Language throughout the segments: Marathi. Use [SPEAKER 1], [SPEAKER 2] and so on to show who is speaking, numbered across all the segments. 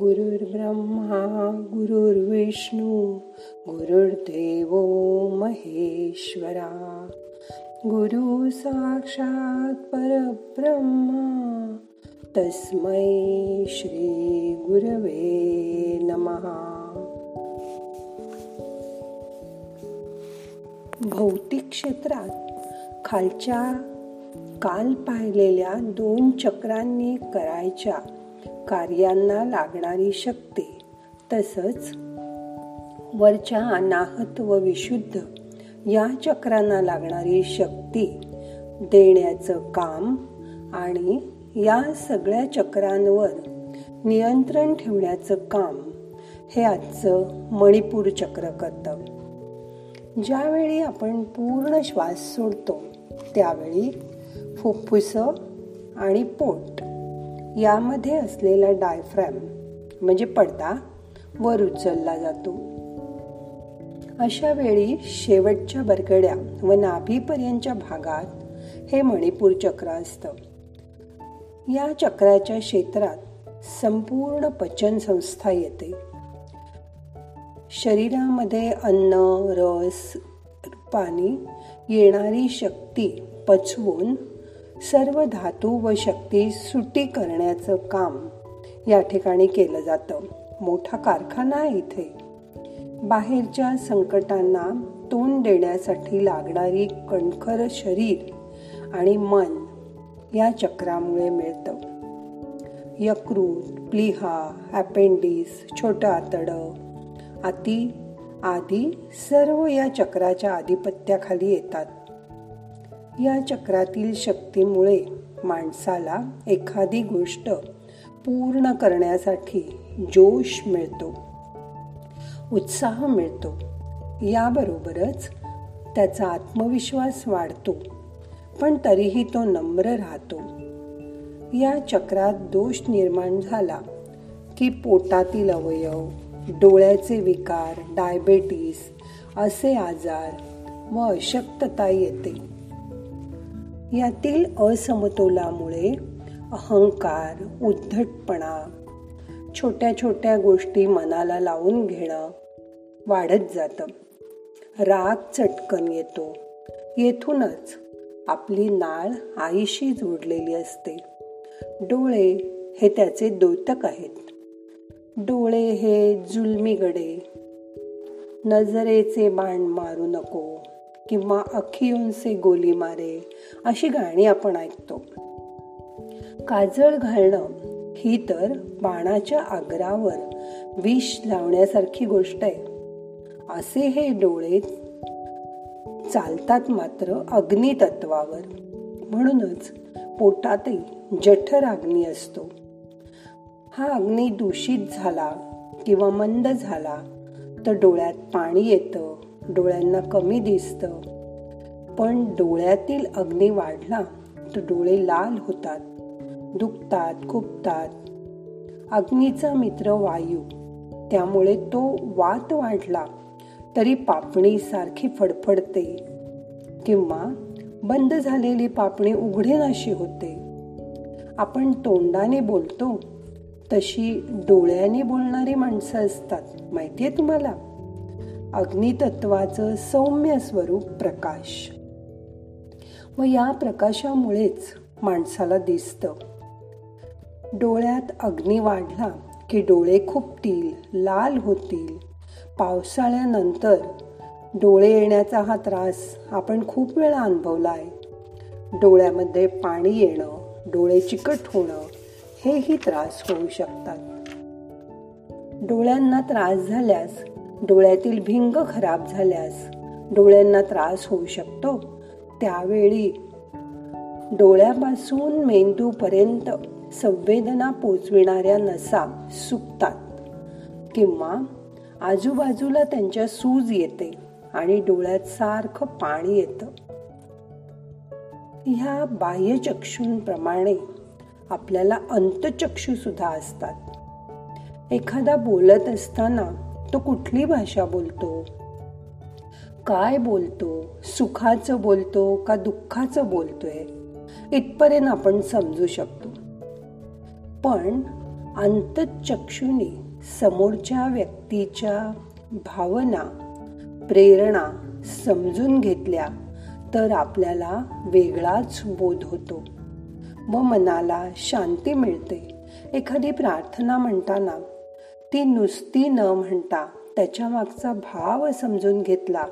[SPEAKER 1] गुरुर्ब्रह्मा गुरुर्विष्णू गुरुर्देव महेश्वरा. गुरु साक्षात परब्रह्मा तस्मै श्री गुरवे नमहा भौतिक क्षेत्रात खालच्या काल पाहिलेल्या दोन चक्रांनी करायच्या कार्यांना लागणारी शक्ती. तसंच वरच्या अनाहत व विशुद्ध या चक्रांना लागणारी शक्ती देण्याचं काम आणि या सगळ्या चक्रांवर नियंत्रण ठेवण्याचं काम हे आजचं मणिपूर चक्र करतं ज्यावेळी आपण पूर्ण श्वास सोडतो त्यावेळी फुफ्फुसं आणि पोट यामध्ये असलेला डायफ्रॅम म्हणजे पडदा वर उचलला जातो. अशा वेळी शेवटच्या बरकड्या व नाभीपर्यंतच्या भागात हे मणिपूर चक्र असतं. या चक्राच्या क्षेत्रात संपूर्ण पचन संस्था येते. शरीरामध्ये अन्न रस पाणी येणारी शक्ती पचवून सर्व धातू व शक्ती सुटी करण्याचं काम या ठिकाणी केलं जातं. मोठा कारखाना आहे इथे. बाहेरच्या संकटांना तोंड देण्यासाठी लागणारी कणखर शरीर आणि मन या चक्रामुळे मिळतं. यकृत प्लिहा अपेंडिस छोटं आतडं आती आदी सर्व या चक्राच्या आधिपत्याखाली येतात. या चक्रातील शक्तीमुळे माणसाला एखादी गोष्ट पूर्ण करण्यासाठी जोश मिळतो उत्साह मिळतो. याबरोबरच त्याचा आत्मविश्वास वाढतो पण तरीही तो नम्र राहतो. या चक्रात दोष निर्माण झाला की पोटातील अवयव डोळ्याचे विकार डायबेटीस असे आजार व अशक्तता येते. यातील असमतोलामुळे अहंकार उद्धटपणा छोट्या छोट्या गोष्टी मनाला लावून घेणं वाढत जातं. राग चटकन येतो. येथूनच आपली नाळ आईशी जोडलेली असते. डोळे हे त्याचे द्योतक आहेत. डोळे हे जुलमीगडे. नजरेचे बाण मारू नको. किंवा अखियोंसे गोली मारे अशी गाणी आपण ऐकतो. काजळ घालणं ही तर बाणाच्या आग्रावर विष लावण्यासारखी गोष्ट आहे. असे हे डोळे चालतात मात्र अग्नितत्वावर. म्हणूनच पोटातही जठर अग्नी असतो. हा अग्नी दूषित झाला किंवा मंद झाला तर डोळ्यात पाणी येतं डोळ्यांना कमी दिसतं. पण डोळ्यातील अग्नी वाढला तर डोळे लाल होतात दुखतात खुपतात. अग्नीचा मित्र वायू. त्यामुळे तो वात वाढला तरी पापणी सारखी फडफडते. किंवा बंद झालेली पापणी उघडेनाशी होते. आपण तोंडाने बोलतो तशी डोळ्याने बोलणारी माणसं असतात माहिती आहे तुम्हाला? अग्नितत्वाचं सौम्य स्वरूप प्रकाश. व या प्रकाशामुळेच माणसाला दिसतं. डोळ्यात अग्नी वाढला की डोळे खुपतील लाल होतील. पावसाळ्यानंतर डोळे येण्याचा हा त्रास आपण खूप वेळा अनुभवला आहे डोळ्यामध्ये पाणी येणं डोळे चिकट होणं हेही त्रास होऊ शकतात. डोळ्यांना त्रास झाल्यास डोळ्यातील भिंग खराब झाल्यास डोळ्यांना त्रास होऊ शकतो. त्यावेळी डोळ्यापासून मेंदूपर्यंत संवेदना पोचविणाऱ्या नसा सुकतात किंवा आजूबाजूला त्यांच्या सूज येते आणि डोळ्यात सारखं पाणी येतं. ह्या बाह्यचक्षूंप्रमाणे आपल्याला अंतचक्षू सुद्धा असतात. एखादा बोलत असताना तो कुठली भाषा बोलतो? काय बोलतो? सुखाचं बोलतो का दुःखाचं बोलतोय? इथपर्यंत आपण समजू शकतो. पण अंतचक्षुनी समोरच्या व्यक्तीच्या भावना प्रेरणा समजून घेतल्या तर आपल्याला वेगळाच बोध होतो. व मनाला शांती मिळते. एखादी प्रार्थना म्हणताना ती नुसती न म्हणता त्याच्या मागचा भाव समजून घेतला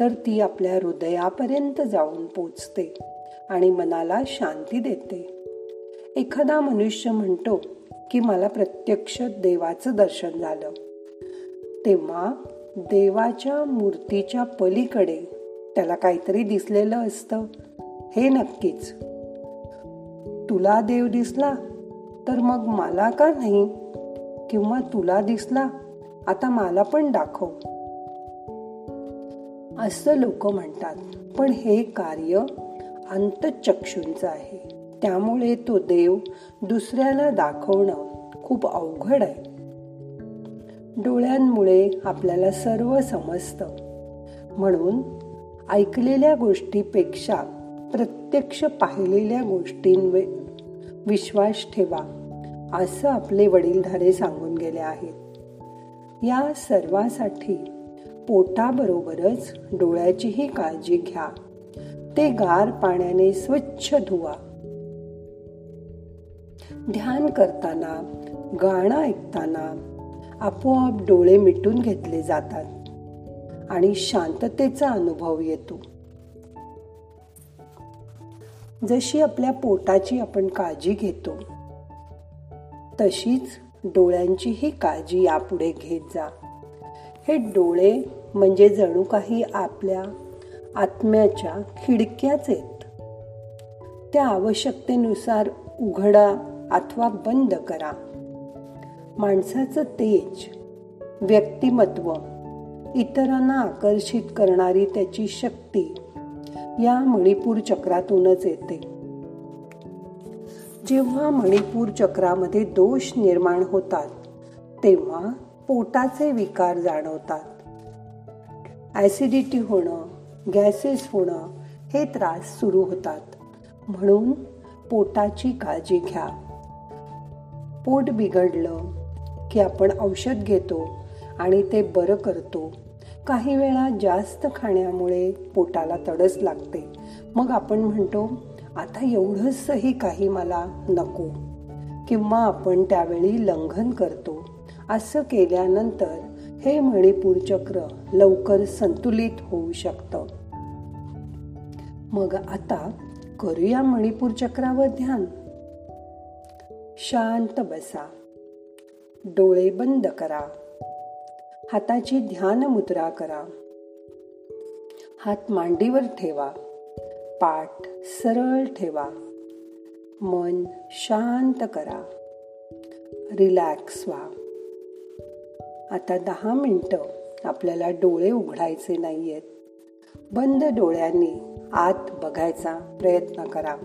[SPEAKER 1] तर ती आपल्या हृदयापर्यंत जाऊन पोचते आणि मनाला शांती देते. एखादा मनुष्य म्हणतो की मला प्रत्यक्ष देवाचं दर्शन झालं. तेव्हा देवाच्या मूर्तीच्या पलीकडे त्याला काहीतरी दिसलेलं असतं. हे नक्कीच. तुला देव दिसला? तर मग मला का नाही? किंवा तुला दिसला आता मला पण दाखव. असं लोक म्हणतात पण हे कार्य अंतचक्षूंचं आहे. त्यामुळे तो देव दुसऱ्याला दाखवणं खूप अवघड आहे. डोळ्यांमुळे आपल्याला सर्व समजतं. म्हणून ऐकलेल्या गोष्टीपेक्षा प्रत्यक्ष पाहिलेल्या गोष्टींवर विश्वास ठेवा. असं आपले वडीलधारे सांगून गेले आहेत. या सर्वासाठी पोटाबरोबरच डोळ्याचीही काळजी घ्या. ते गार पाण्याने स्वच्छ धुवा. ध्यान करताना गाणं ऐकताना आपोआप डोळे मिटून घेतले जातात आणि शांततेचा अनुभव येतो. जशी आपल्या पोटाची आपण काळजी घेतो तशीच डोळ्यांचीही काळजी यापुढे घेत जा. हे डोळे म्हणजे जणू काही आपल्या आत्म्याच्या खिडक्याच आहेत. त्या आवश्यकतेनुसार उघडा अथवा बंद करा. माणसाचं तेज व्यक्तिमत्व इतरांना आकर्षित करणारी त्याची शक्ती या मणिपूर चक्रातूनच येते. जेव्हा मणिपूर चक्रामध्ये दोष निर्माण होतात तेव्हा पोटाचे विकार जाणवतात. ऍसिडिटी होणं गॅसेस होणं हे त्रास सुरू होतात. म्हणून पोटाची काळजी घ्या. पोट बिघडलं की आपण औषध घेतो आणि ते बरं करतो. काही वेळा जास्त खाण्यामुळे पोटाला तडस लागते. मग आपण म्हणतो आता एवढंसही काही मला नको. किंवा आपण त्यावेळी लंघन करतो. असं केल्यानंतर हे मणिपूर चक्र लवकर संतुलित होऊ शकतं. मग आता करूया मणिपूर चक्रावर ध्यान. शांत बसा. डोळे बंद करा. हाताची ध्यान मुद्रा करा. हात मांडीवर ठेवा. पाठ सरळ ठेवा. मन शांत करा. रिलॅक्स व्हा. आता दहा मिनटं आपल्याला डोळे उघडायचे नाहीयेत. बंद डोळ्यांनी आत बघायचा प्रयत्न करा.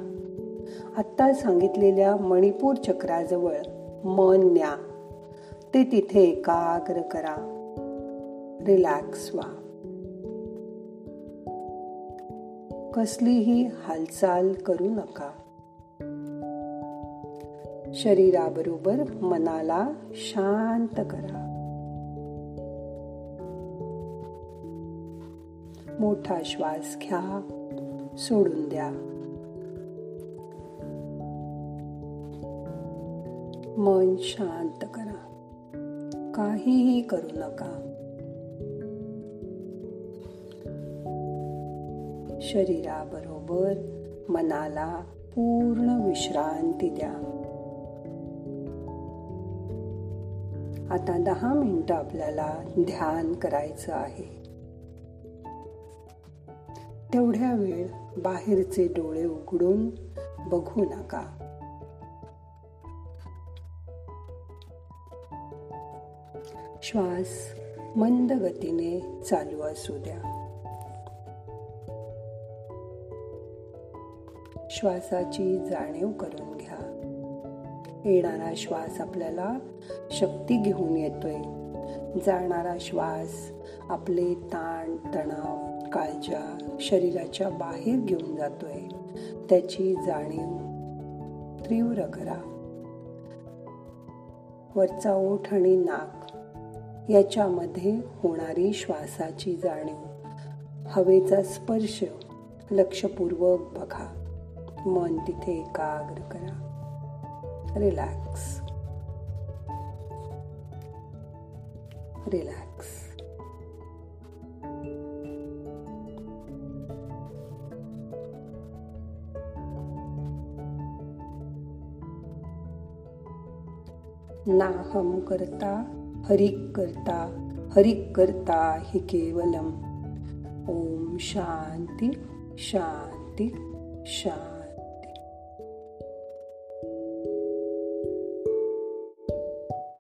[SPEAKER 1] आत्ता सांगितलेल्या मणिपूर चक्राजवळ मन न्या. ते तिथे एकाग्र करा. रिलॅक्स व्हा. कसलीही हालचाल करू नका. शरीराबरोबर मनाला शांत करा. मोठा श्वास घ्या सोडून द्या. मन शांत करा. काहीही करू नका. शरीराबरोबर मनाला पूर्ण विश्रांती द्या. आता दहा मिनिटं आपल्याला ध्यान करायचं आहे. तेवढ्या वेळ बाहेरचे डोळे उघडून बघू नका. श्वास मंद गतीने चालू असू द्या. श्वासाची जाणीव करून घ्या. येणारा श्वास आपल्याला शक्ती घेऊन येतोय. जाणारा श्वास आपले ताण तणाव काळजा शरीराच्या बाहेर घेऊन जातोय. त्याची जाणीव तीव्र करा. वरचा ओठ आणि नाक याच्यामध्ये होणारी श्वासाची जाणीव. हवेचा स्पर्श लक्षपूर्वक बघा. मन तिथे एकाग्र करा। रिलॅक्स। रिलॅक्स। नाहम करता, हरिक करता हरिक करता हि केवलम। ओम शांती शांती शांती।